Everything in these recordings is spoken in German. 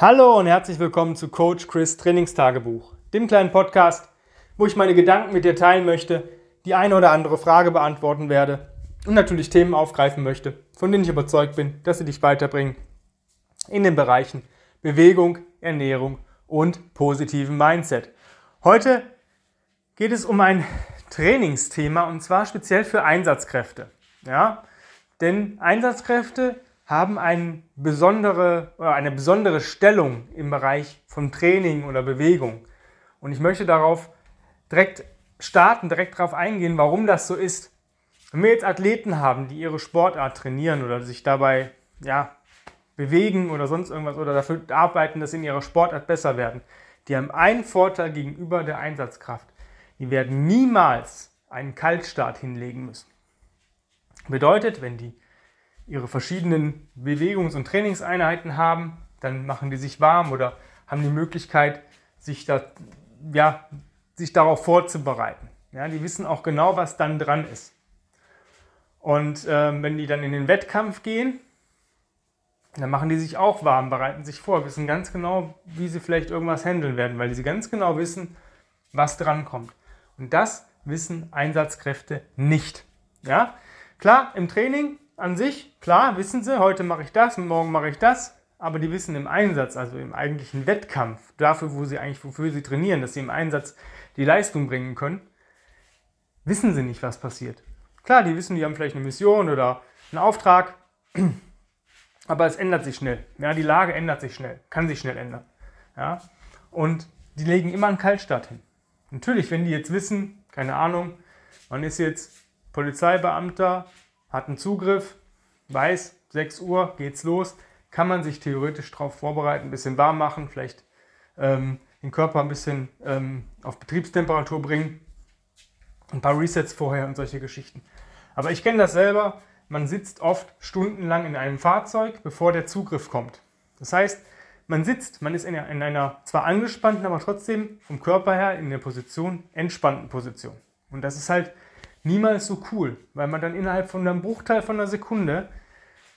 Hallo und herzlich willkommen zu Coach Chris Trainingstagebuch, dem kleinen Podcast, wo ich meine Gedanken mit dir teilen möchte, die eine oder andere Frage beantworten werde und natürlich Themen aufgreifen möchte, von denen ich überzeugt bin, dass sie dich weiterbringen in den Bereichen Bewegung, Ernährung und positiven Mindset. Heute geht es um ein Trainingsthema und zwar speziell für Einsatzkräfte. Ja? Denn Einsatzkräfte haben eine besondere, oder eine besondere Stellung im Bereich von Training oder Bewegung. Und ich möchte darauf direkt starten, direkt darauf eingehen, warum das so ist. Wenn wir jetzt Athleten haben, die ihre Sportart trainieren oder sich dabei ja, bewegen oder sonst irgendwas oder dafür arbeiten, dass sie in ihrer Sportart besser werden, die haben einen Vorteil gegenüber der Einsatzkraft. Die werden niemals einen Kaltstart hinlegen müssen. Bedeutet, wenn die ihre verschiedenen Bewegungs- und Trainingseinheiten haben, dann machen die sich warm oder haben die Möglichkeit, sich, da, ja, sich darauf vorzubereiten. Ja, die wissen auch genau, was dann dran ist. Und äh, wenn die dann in den Wettkampf gehen, dann machen die sich auch warm, bereiten sich vor, wissen ganz genau, wie sie vielleicht irgendwas handeln werden, weil sie ganz genau wissen, was dran kommt. Und das wissen Einsatzkräfte nicht. Ja? Klar, im Training an sich, klar, wissen sie, heute mache ich das morgen mache ich das, aber die wissen im Einsatz, also im eigentlichen Wettkampf, dafür, wo sie eigentlich, wofür sie trainieren, dass sie im Einsatz die Leistung bringen können, wissen sie nicht, was passiert. Klar, die wissen, die haben vielleicht eine Mission oder einen Auftrag, aber es ändert sich schnell. Ja, die Lage ändert sich schnell, kann sich schnell ändern. Ja, und die legen immer einen Kaltstart hin. Natürlich, wenn die jetzt wissen, keine Ahnung, man ist jetzt Polizeibeamter, hat einen Zugriff, weiß, 6 Uhr geht's los, kann man sich theoretisch darauf vorbereiten, ein bisschen warm machen, vielleicht ähm, den Körper ein bisschen ähm, auf Betriebstemperatur bringen, ein paar Resets vorher und solche Geschichten. Aber ich kenne das selber, man sitzt oft stundenlang in einem Fahrzeug, bevor der Zugriff kommt. Das heißt, man sitzt, man ist in einer, in einer zwar angespannten, aber trotzdem vom Körper her in der Position, entspannten Position. Und das ist halt niemals so cool, weil man dann innerhalb von einem Bruchteil von einer Sekunde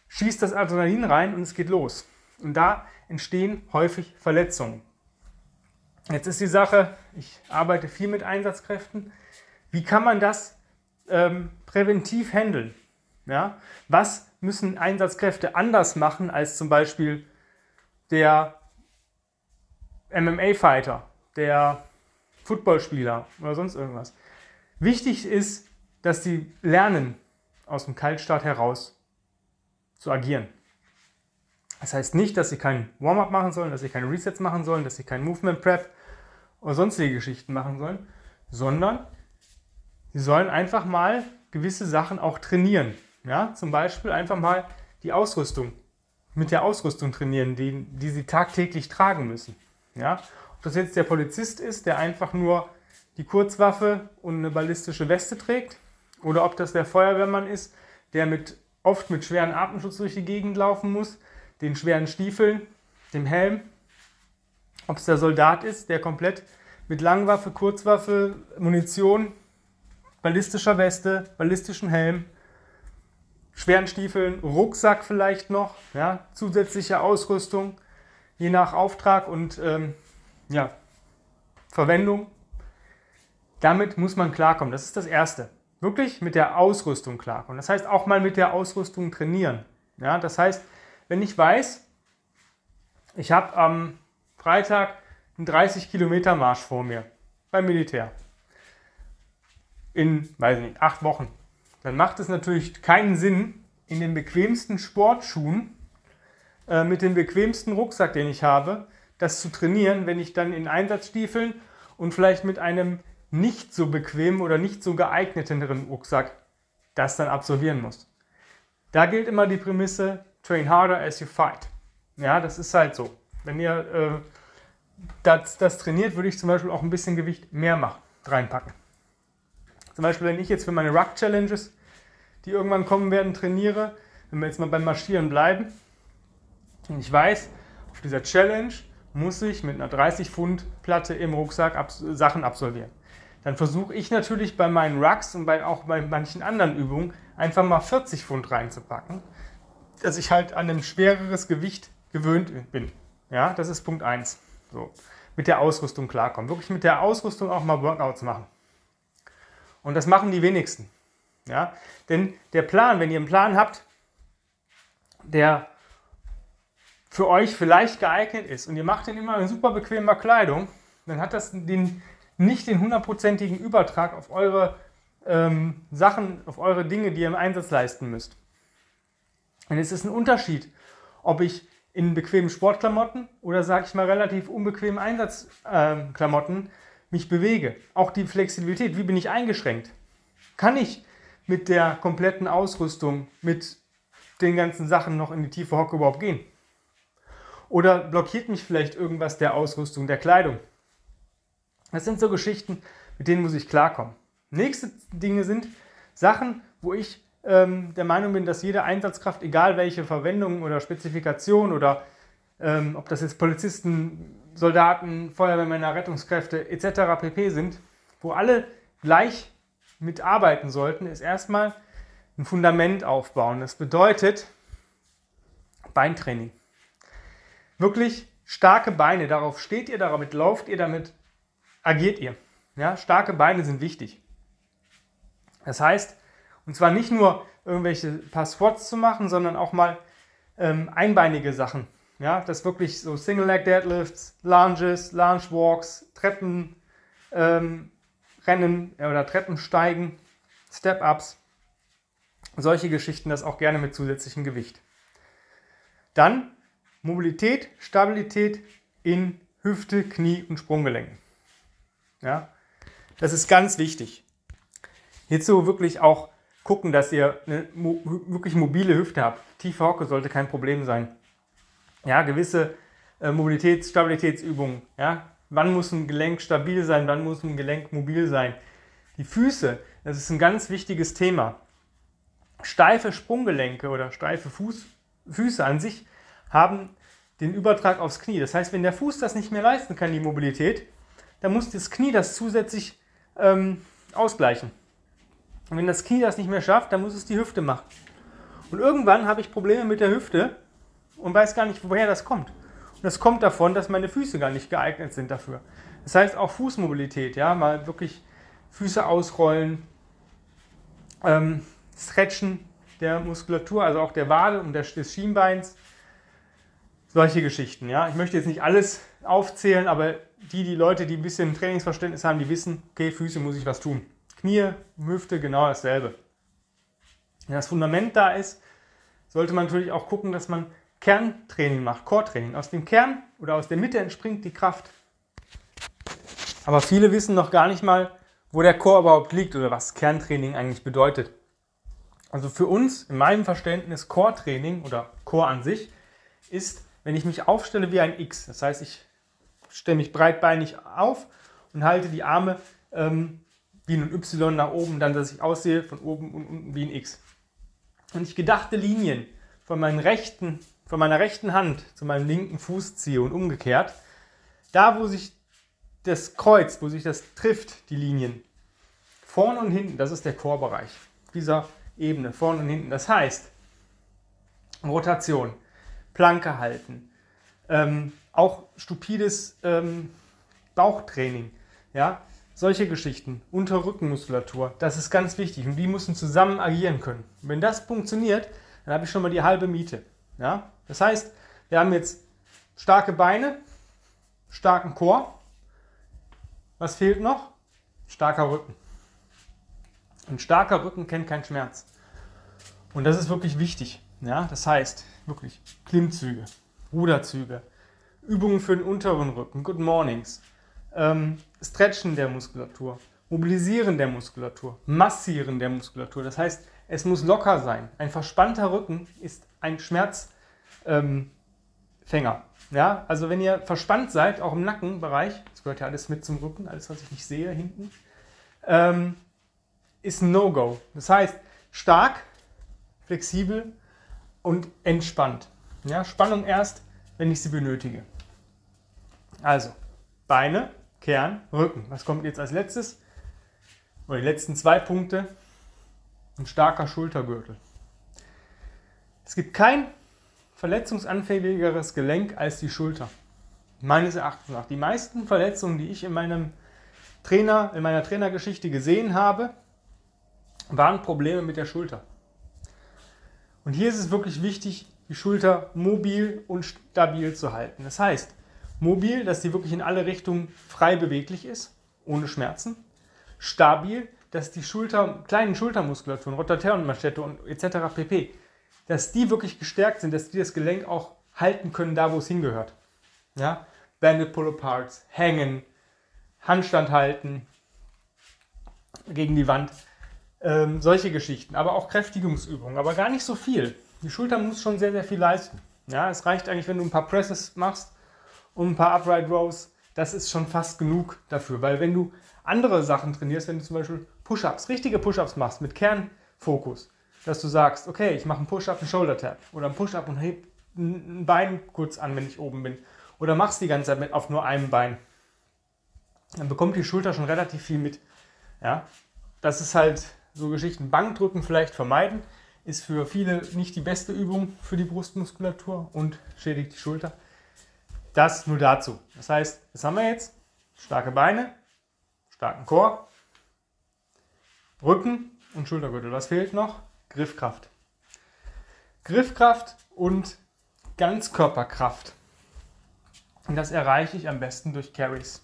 schießt das Adrenalin rein und es geht los. Und da entstehen häufig Verletzungen. Jetzt ist die Sache, ich arbeite viel mit Einsatzkräften. Wie kann man das ähm, präventiv handeln? Ja? Was müssen Einsatzkräfte anders machen als zum Beispiel der MMA-Fighter, der Footballspieler oder sonst irgendwas? Wichtig ist, dass die lernen, aus dem Kaltstart heraus zu agieren. Das heißt nicht, dass sie keinen Warm-up machen sollen, dass sie keine Resets machen sollen, dass sie kein Movement Prep oder sonstige Geschichten machen sollen, sondern sie sollen einfach mal gewisse Sachen auch trainieren. Ja, zum Beispiel einfach mal die Ausrüstung, mit der Ausrüstung trainieren, die, die sie tagtäglich tragen müssen. Ja, ob das jetzt der Polizist ist, der einfach nur die Kurzwaffe und eine ballistische Weste trägt, oder ob das der Feuerwehrmann ist, der mit, oft mit schweren Atemschutz durch die Gegend laufen muss, den schweren Stiefeln, dem Helm. Ob es der Soldat ist, der komplett mit Langwaffe, Kurzwaffe, Munition, ballistischer Weste, ballistischen Helm, schweren Stiefeln, Rucksack vielleicht noch, ja, zusätzliche Ausrüstung, je nach Auftrag und ähm, ja, Verwendung. Damit muss man klarkommen. Das ist das Erste wirklich mit der Ausrüstung klarkommen. Das heißt auch mal mit der Ausrüstung trainieren. Ja, das heißt, wenn ich weiß, ich habe am Freitag einen 30 Kilometer Marsch vor mir beim Militär in, weiß nicht, acht Wochen, dann macht es natürlich keinen Sinn, in den bequemsten Sportschuhen äh, mit dem bequemsten Rucksack, den ich habe, das zu trainieren, wenn ich dann in Einsatzstiefeln und vielleicht mit einem nicht so bequemen oder nicht so geeigneten Rucksack das dann absolvieren muss. Da gilt immer die Prämisse, train harder as you fight. Ja, das ist halt so. Wenn ihr äh, das, das trainiert, würde ich zum Beispiel auch ein bisschen Gewicht mehr machen, reinpacken. Zum Beispiel, wenn ich jetzt für meine Ruck Challenges, die irgendwann kommen werden, trainiere, wenn wir jetzt mal beim Marschieren bleiben, und ich weiß, auf dieser Challenge muss ich mit einer 30 Pfund Platte im Rucksack Sachen absolvieren dann versuche ich natürlich bei meinen Rucks und bei, auch bei manchen anderen Übungen einfach mal 40 Pfund reinzupacken, dass ich halt an ein schwereres Gewicht gewöhnt bin. Ja, das ist Punkt 1. So, mit der Ausrüstung klarkommen. Wirklich mit der Ausrüstung auch mal Workouts machen. Und das machen die wenigsten. Ja, denn der Plan, wenn ihr einen Plan habt, der für euch vielleicht geeignet ist und ihr macht den immer in super bequemer Kleidung, dann hat das den, nicht den hundertprozentigen Übertrag auf eure ähm, Sachen, auf eure Dinge, die ihr im Einsatz leisten müsst. Und es ist ein Unterschied, ob ich in bequemen Sportklamotten oder sage ich mal relativ unbequemen Einsatzklamotten äh, mich bewege. Auch die Flexibilität, wie bin ich eingeschränkt? Kann ich mit der kompletten Ausrüstung, mit den ganzen Sachen noch in die tiefe Hocke überhaupt gehen? Oder blockiert mich vielleicht irgendwas der Ausrüstung, der Kleidung? Das sind so Geschichten, mit denen muss ich klarkommen. Nächste Dinge sind Sachen, wo ich ähm, der Meinung bin, dass jede Einsatzkraft, egal welche Verwendung oder Spezifikation oder ähm, ob das jetzt Polizisten, Soldaten, Feuerwehrmänner, Rettungskräfte etc. pp sind, wo alle gleich mitarbeiten sollten, ist erstmal ein Fundament aufbauen. Das bedeutet Beintraining. Wirklich starke Beine, darauf steht ihr, damit lauft ihr, damit agiert ihr. Ja, starke Beine sind wichtig. Das heißt, und zwar nicht nur irgendwelche paar Squats zu machen, sondern auch mal ähm, einbeinige Sachen. Ja, das wirklich so Single Leg Deadlifts, Lunges, Lunge Walks, Treppen ähm, rennen oder Treppensteigen, Step Ups. Solche Geschichten, das auch gerne mit zusätzlichem Gewicht. Dann Mobilität, Stabilität in Hüfte, Knie und Sprunggelenken. Ja, das ist ganz wichtig. Hierzu wirklich auch gucken, dass ihr eine mo wirklich mobile Hüfte habt. Tiefe Hocke sollte kein Problem sein. Ja, gewisse äh, Mobilitäts-, Stabilitätsübungen. Ja, wann muss ein Gelenk stabil sein, wann muss ein Gelenk mobil sein. Die Füße, das ist ein ganz wichtiges Thema. Steife Sprunggelenke oder steife Fuß, Füße an sich haben den Übertrag aufs Knie. Das heißt, wenn der Fuß das nicht mehr leisten kann, die Mobilität, dann muss das Knie das zusätzlich ähm, ausgleichen. Und wenn das Knie das nicht mehr schafft, dann muss es die Hüfte machen. Und irgendwann habe ich Probleme mit der Hüfte und weiß gar nicht, woher das kommt. Und das kommt davon, dass meine Füße gar nicht geeignet sind dafür. Das heißt auch Fußmobilität, ja, mal wirklich Füße ausrollen, ähm, Stretchen der Muskulatur, also auch der Wade und des Schienbeins. Solche Geschichten, ja. Ich möchte jetzt nicht alles aufzählen, aber die, die Leute, die ein bisschen Trainingsverständnis haben, die wissen, okay, Füße muss ich was tun. Knie, Hüfte, genau dasselbe. Wenn das Fundament da ist, sollte man natürlich auch gucken, dass man Kerntraining macht, Core-Training. Aus dem Kern oder aus der Mitte entspringt die Kraft. Aber viele wissen noch gar nicht mal, wo der Core überhaupt liegt oder was Kerntraining eigentlich bedeutet. Also für uns, in meinem Verständnis, Core-Training oder Core an sich, ist, wenn ich mich aufstelle wie ein X. Das heißt, ich stelle mich breitbeinig auf und halte die Arme ähm, wie ein Y nach oben, dann dass ich aussehe von oben und unten wie ein X. Und ich gedachte Linien von, rechten, von meiner rechten Hand zu meinem linken Fuß ziehe und umgekehrt, da wo sich das Kreuz, wo sich das trifft, die Linien, vorne und hinten, das ist der Chorbereich dieser Ebene, vorne und hinten. Das heißt, Rotation, Planke halten, ähm, auch stupides ähm, Bauchtraining, ja, solche Geschichten, Unterrückenmuskulatur, das ist ganz wichtig und die müssen zusammen agieren können. Und wenn das funktioniert, dann habe ich schon mal die halbe Miete. Ja? Das heißt, wir haben jetzt starke Beine, starken Chor. Was fehlt noch? Starker Rücken. Ein starker Rücken kennt keinen Schmerz. Und das ist wirklich wichtig. Ja? Das heißt, wirklich Klimmzüge, Ruderzüge, Übungen für den unteren Rücken, Good Mornings, ähm, Stretchen der Muskulatur, Mobilisieren der Muskulatur, Massieren der Muskulatur. Das heißt, es muss locker sein. Ein verspannter Rücken ist ein Schmerzfänger. Ähm, ja, also wenn ihr verspannt seid, auch im Nackenbereich, das gehört ja alles mit zum Rücken, alles was ich nicht sehe hinten, ähm, ist ein No-Go. Das heißt, stark, flexibel und entspannt. Ja, Spannung erst, wenn ich sie benötige. Also, Beine, Kern, Rücken. Was kommt jetzt als letztes? Oder die letzten zwei Punkte. Ein starker Schultergürtel. Es gibt kein verletzungsanfälligeres Gelenk als die Schulter. meines Erachtens nach. Die meisten Verletzungen, die ich in meinem Trainer, in meiner Trainergeschichte gesehen habe, waren Probleme mit der Schulter. Und hier ist es wirklich wichtig, die Schulter mobil und stabil zu halten. Das heißt, mobil, dass sie wirklich in alle Richtungen frei beweglich ist, ohne Schmerzen. Stabil, dass die Schulter, kleinen Schultermuskulaturen, Rotator und Manschette und etc. pp., dass die wirklich gestärkt sind, dass die das Gelenk auch halten können, da wo es hingehört. Ja? Banded Pull-Aparts, hängen, Handstand halten gegen die Wand. Ähm, solche Geschichten, aber auch Kräftigungsübungen, aber gar nicht so viel. Die Schulter muss schon sehr, sehr viel leisten. Ja, es reicht eigentlich, wenn du ein paar Presses machst und ein paar Upright Rows, das ist schon fast genug dafür. Weil wenn du andere Sachen trainierst, wenn du zum Beispiel Push-Ups, richtige Push-Ups machst mit Kernfokus, dass du sagst, okay, ich mache einen Push-Up, einen Shoulder-Tap oder einen Push-Up und heb ein Bein kurz an, wenn ich oben bin. Oder machst die ganze Zeit mit auf nur einem Bein. Dann bekommt die Schulter schon relativ viel mit. Ja, das ist halt so Geschichten. Bankdrücken vielleicht vermeiden, ist für viele nicht die beste Übung für die Brustmuskulatur und schädigt die Schulter. Das nur dazu. Das heißt, was haben wir jetzt? Starke Beine, starken Chor, Rücken und Schultergürtel. Was fehlt noch? Griffkraft. Griffkraft und Ganzkörperkraft. Und das erreiche ich am besten durch Carries.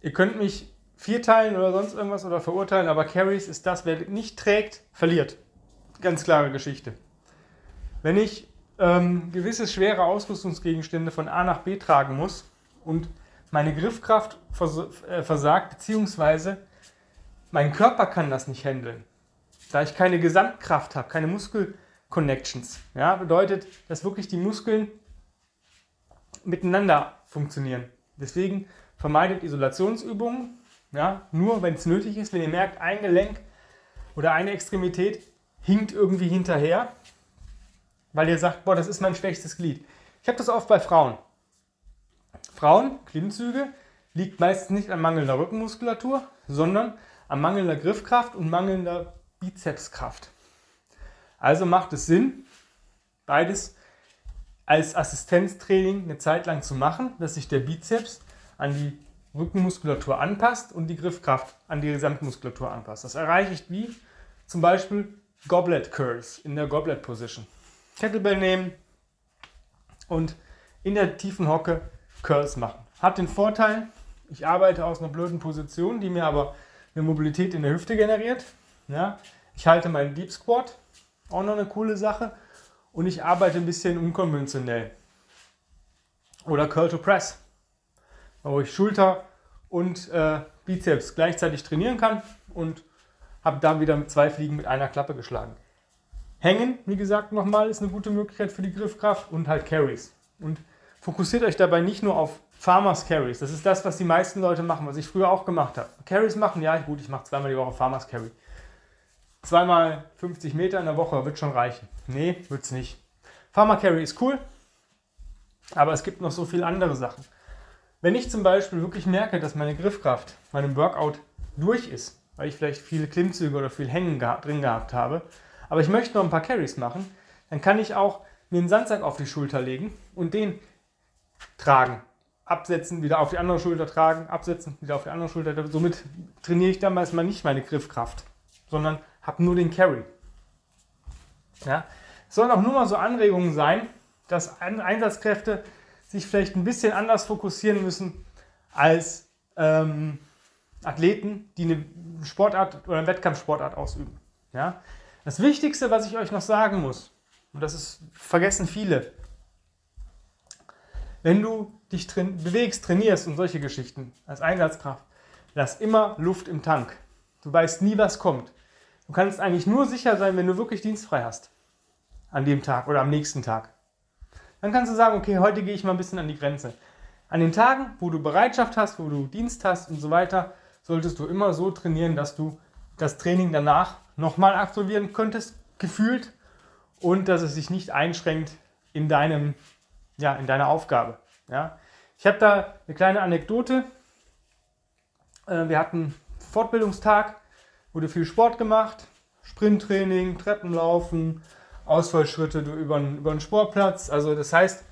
Ihr könnt mich vierteilen oder sonst irgendwas oder verurteilen, aber Carries ist das, wer nicht trägt, verliert. Ganz klare Geschichte. Wenn ich ähm, gewisse schwere Ausrüstungsgegenstände von A nach B tragen muss und meine Griffkraft vers äh, versagt, beziehungsweise mein Körper kann das nicht handeln, da ich keine Gesamtkraft habe, keine Muskelconnections, ja, bedeutet, dass wirklich die Muskeln miteinander funktionieren. Deswegen vermeidet Isolationsübungen, ja, nur wenn es nötig ist, wenn ihr merkt, ein Gelenk oder eine Extremität hinkt irgendwie hinterher, weil ihr sagt, boah, das ist mein schwächstes Glied. Ich habe das oft bei Frauen. Frauen, Klimmzüge, liegt meistens nicht an mangelnder Rückenmuskulatur, sondern an mangelnder Griffkraft und mangelnder Bizepskraft. Also macht es Sinn, beides als Assistenztraining eine Zeit lang zu machen, dass sich der Bizeps an die Rückenmuskulatur anpasst und die Griffkraft an die Gesamtmuskulatur anpasst. Das erreiche ich wie zum Beispiel Goblet Curls in der Goblet Position. Kettlebell nehmen und in der tiefen Hocke Curls machen. Hat den Vorteil, ich arbeite aus einer blöden Position, die mir aber eine Mobilität in der Hüfte generiert. Ja, ich halte meinen Deep Squat, auch noch eine coole Sache. Und ich arbeite ein bisschen unkonventionell. Oder Curl to Press wo ich Schulter und äh, Bizeps gleichzeitig trainieren kann und habe da wieder mit zwei Fliegen mit einer Klappe geschlagen. Hängen, wie gesagt, nochmal ist eine gute Möglichkeit für die Griffkraft und halt Carries. Und fokussiert euch dabei nicht nur auf Farmers Carries. Das ist das, was die meisten Leute machen, was ich früher auch gemacht habe. Carries machen, ja gut, ich mache zweimal die Woche Farmers Carry. Zweimal 50 Meter in der Woche wird schon reichen. Nee, wird es nicht. Farmer Carry ist cool, aber es gibt noch so viele andere Sachen. Wenn ich zum Beispiel wirklich merke, dass meine Griffkraft meinem Workout durch ist, weil ich vielleicht viele Klimmzüge oder viel Hängen drin gehabt habe, aber ich möchte noch ein paar Carries machen, dann kann ich auch mir einen Sandsack auf die Schulter legen und den tragen. Absetzen, wieder auf die andere Schulter tragen, absetzen, wieder auf die andere Schulter. Somit trainiere ich dann meistens nicht meine Griffkraft, sondern habe nur den Carry. Ja? Es sollen auch nur mal so Anregungen sein, dass Einsatzkräfte sich vielleicht ein bisschen anders fokussieren müssen als ähm, Athleten, die eine Sportart oder eine Wettkampfsportart ausüben. Ja? Das Wichtigste, was ich euch noch sagen muss, und das ist, vergessen viele, wenn du dich train bewegst, trainierst und solche Geschichten als Einsatzkraft, lass immer Luft im Tank. Du weißt nie, was kommt. Du kannst eigentlich nur sicher sein, wenn du wirklich dienstfrei hast. An dem Tag oder am nächsten Tag. Dann kannst du sagen, okay, heute gehe ich mal ein bisschen an die Grenze. An den Tagen, wo du Bereitschaft hast, wo du Dienst hast und so weiter, solltest du immer so trainieren, dass du das Training danach nochmal absolvieren könntest, gefühlt, und dass es sich nicht einschränkt in, deinem, ja, in deiner Aufgabe. Ja. Ich habe da eine kleine Anekdote. Äh, wir hatten Fortbildungstag, wurde viel Sport gemacht, Sprinttraining, Treppenlaufen, Ausfallschritte über, über einen Sportplatz. Also das heißt,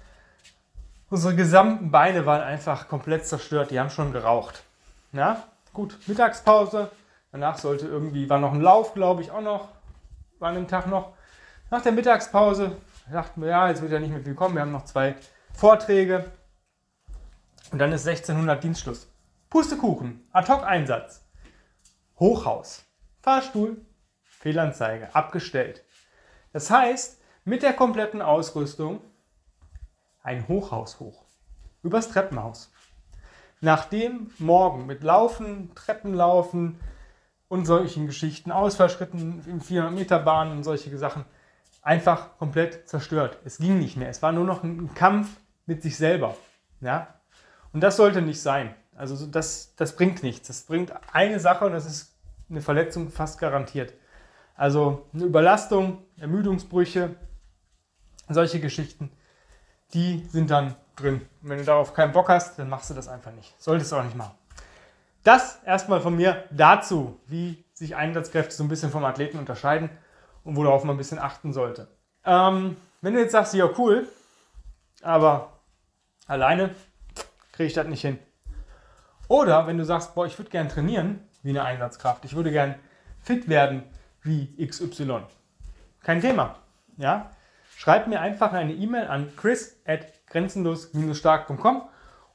Unsere gesamten Beine waren einfach komplett zerstört. Die haben schon geraucht. Ja, gut, Mittagspause. Danach sollte irgendwie, war noch ein Lauf, glaube ich, auch noch. War an dem Tag noch. Nach der Mittagspause dachten wir, ja, jetzt wird ja nicht mehr viel kommen. Wir haben noch zwei Vorträge. Und dann ist 1600 Dienstschluss. Pustekuchen, Ad-Hoc-Einsatz. Hochhaus, Fahrstuhl, Fehlanzeige, abgestellt. Das heißt, mit der kompletten Ausrüstung ein Hochhaus hoch. Übers Treppenhaus. Nachdem morgen mit Laufen, Treppenlaufen und solchen Geschichten, Ausfallschritten in 400 Meter Bahnen und solche Sachen einfach komplett zerstört. Es ging nicht mehr. Es war nur noch ein Kampf mit sich selber. Ja? Und das sollte nicht sein. Also das, das bringt nichts. Das bringt eine Sache und das ist eine Verletzung fast garantiert. Also eine Überlastung, Ermüdungsbrüche, solche Geschichten, die sind dann drin. Und wenn du darauf keinen Bock hast, dann machst du das einfach nicht. Solltest du auch nicht machen. Das erstmal von mir dazu, wie sich Einsatzkräfte so ein bisschen vom Athleten unterscheiden und worauf man ein bisschen achten sollte. Ähm, wenn du jetzt sagst, ja cool, aber alleine kriege ich das nicht hin. Oder wenn du sagst, boah, ich würde gerne trainieren wie eine Einsatzkraft, ich würde gerne fit werden wie XY. Kein Thema. Ja? Schreib mir einfach eine E-Mail an chris at grenzenlos-stark.com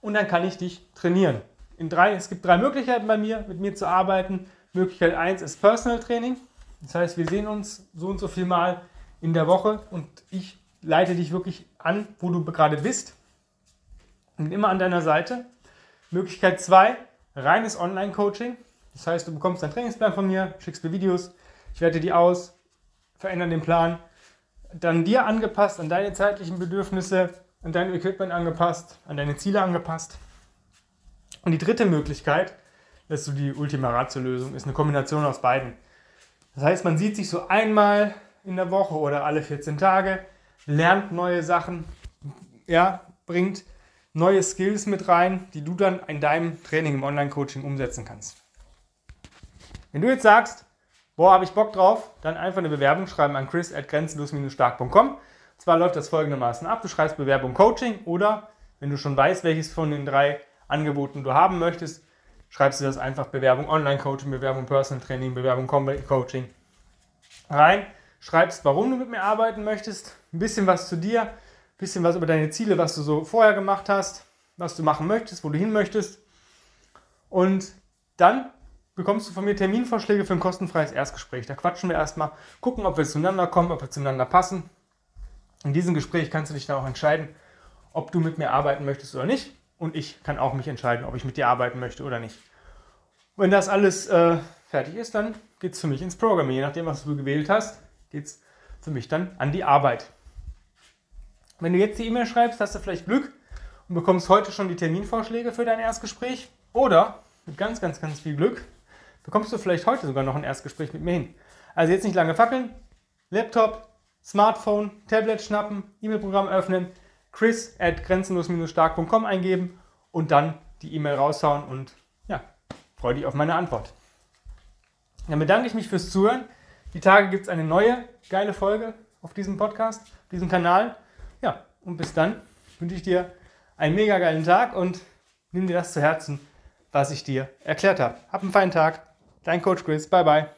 und dann kann ich dich trainieren. In drei, es gibt drei Möglichkeiten bei mir, mit mir zu arbeiten. Möglichkeit 1 ist Personal Training. Das heißt, wir sehen uns so und so viel Mal in der Woche und ich leite dich wirklich an, wo du gerade bist. Und immer an deiner Seite. Möglichkeit 2, reines Online-Coaching. Das heißt, du bekommst einen Trainingsplan von mir, schickst mir Videos, ich werte die aus, verändere den Plan, dann dir angepasst, an deine zeitlichen Bedürfnisse, an dein Equipment angepasst, an deine Ziele angepasst. Und die dritte Möglichkeit, das ist so die Ultima Ratio-Lösung, ist eine Kombination aus beiden. Das heißt, man sieht sich so einmal in der Woche oder alle 14 Tage, lernt neue Sachen, ja, bringt neue Skills mit rein, die du dann in deinem Training im Online-Coaching umsetzen kannst. Wenn du jetzt sagst, boah, habe ich Bock drauf, dann einfach eine Bewerbung schreiben an chris at grenzenlos-stark.com. Zwar läuft das folgendermaßen ab, du schreibst Bewerbung Coaching oder wenn du schon weißt, welches von den drei Angeboten du haben möchtest, schreibst du das einfach Bewerbung Online-Coaching, Bewerbung Personal Training, Bewerbung Combat Coaching rein, schreibst, warum du mit mir arbeiten möchtest, ein bisschen was zu dir, bisschen was über deine Ziele, was du so vorher gemacht hast, was du machen möchtest, wo du hin möchtest. Und dann bekommst du von mir Terminvorschläge für ein kostenfreies Erstgespräch. Da quatschen wir erstmal, gucken, ob wir zueinander kommen, ob wir zueinander passen. In diesem Gespräch kannst du dich dann auch entscheiden, ob du mit mir arbeiten möchtest oder nicht. Und ich kann auch mich entscheiden, ob ich mit dir arbeiten möchte oder nicht. Wenn das alles äh, fertig ist, dann geht es für mich ins Programming. Je nachdem, was du gewählt hast, geht es für mich dann an die Arbeit. Wenn du jetzt die E-Mail schreibst, hast du vielleicht Glück und bekommst heute schon die Terminvorschläge für dein Erstgespräch. Oder mit ganz, ganz, ganz viel Glück bekommst du vielleicht heute sogar noch ein Erstgespräch mit mir hin. Also jetzt nicht lange fackeln. Laptop, Smartphone, Tablet schnappen, E-Mail-Programm öffnen, chris at grenzenlos-stark.com eingeben und dann die E-Mail raushauen und ja, freue dich auf meine Antwort. Dann bedanke ich mich fürs Zuhören. Die Tage gibt es eine neue geile Folge auf diesem Podcast, auf diesem Kanal. Ja, und bis dann wünsche ich dir einen mega geilen Tag und nimm dir das zu Herzen, was ich dir erklärt habe. Hab einen feinen Tag. Dein Coach Chris. Bye, bye.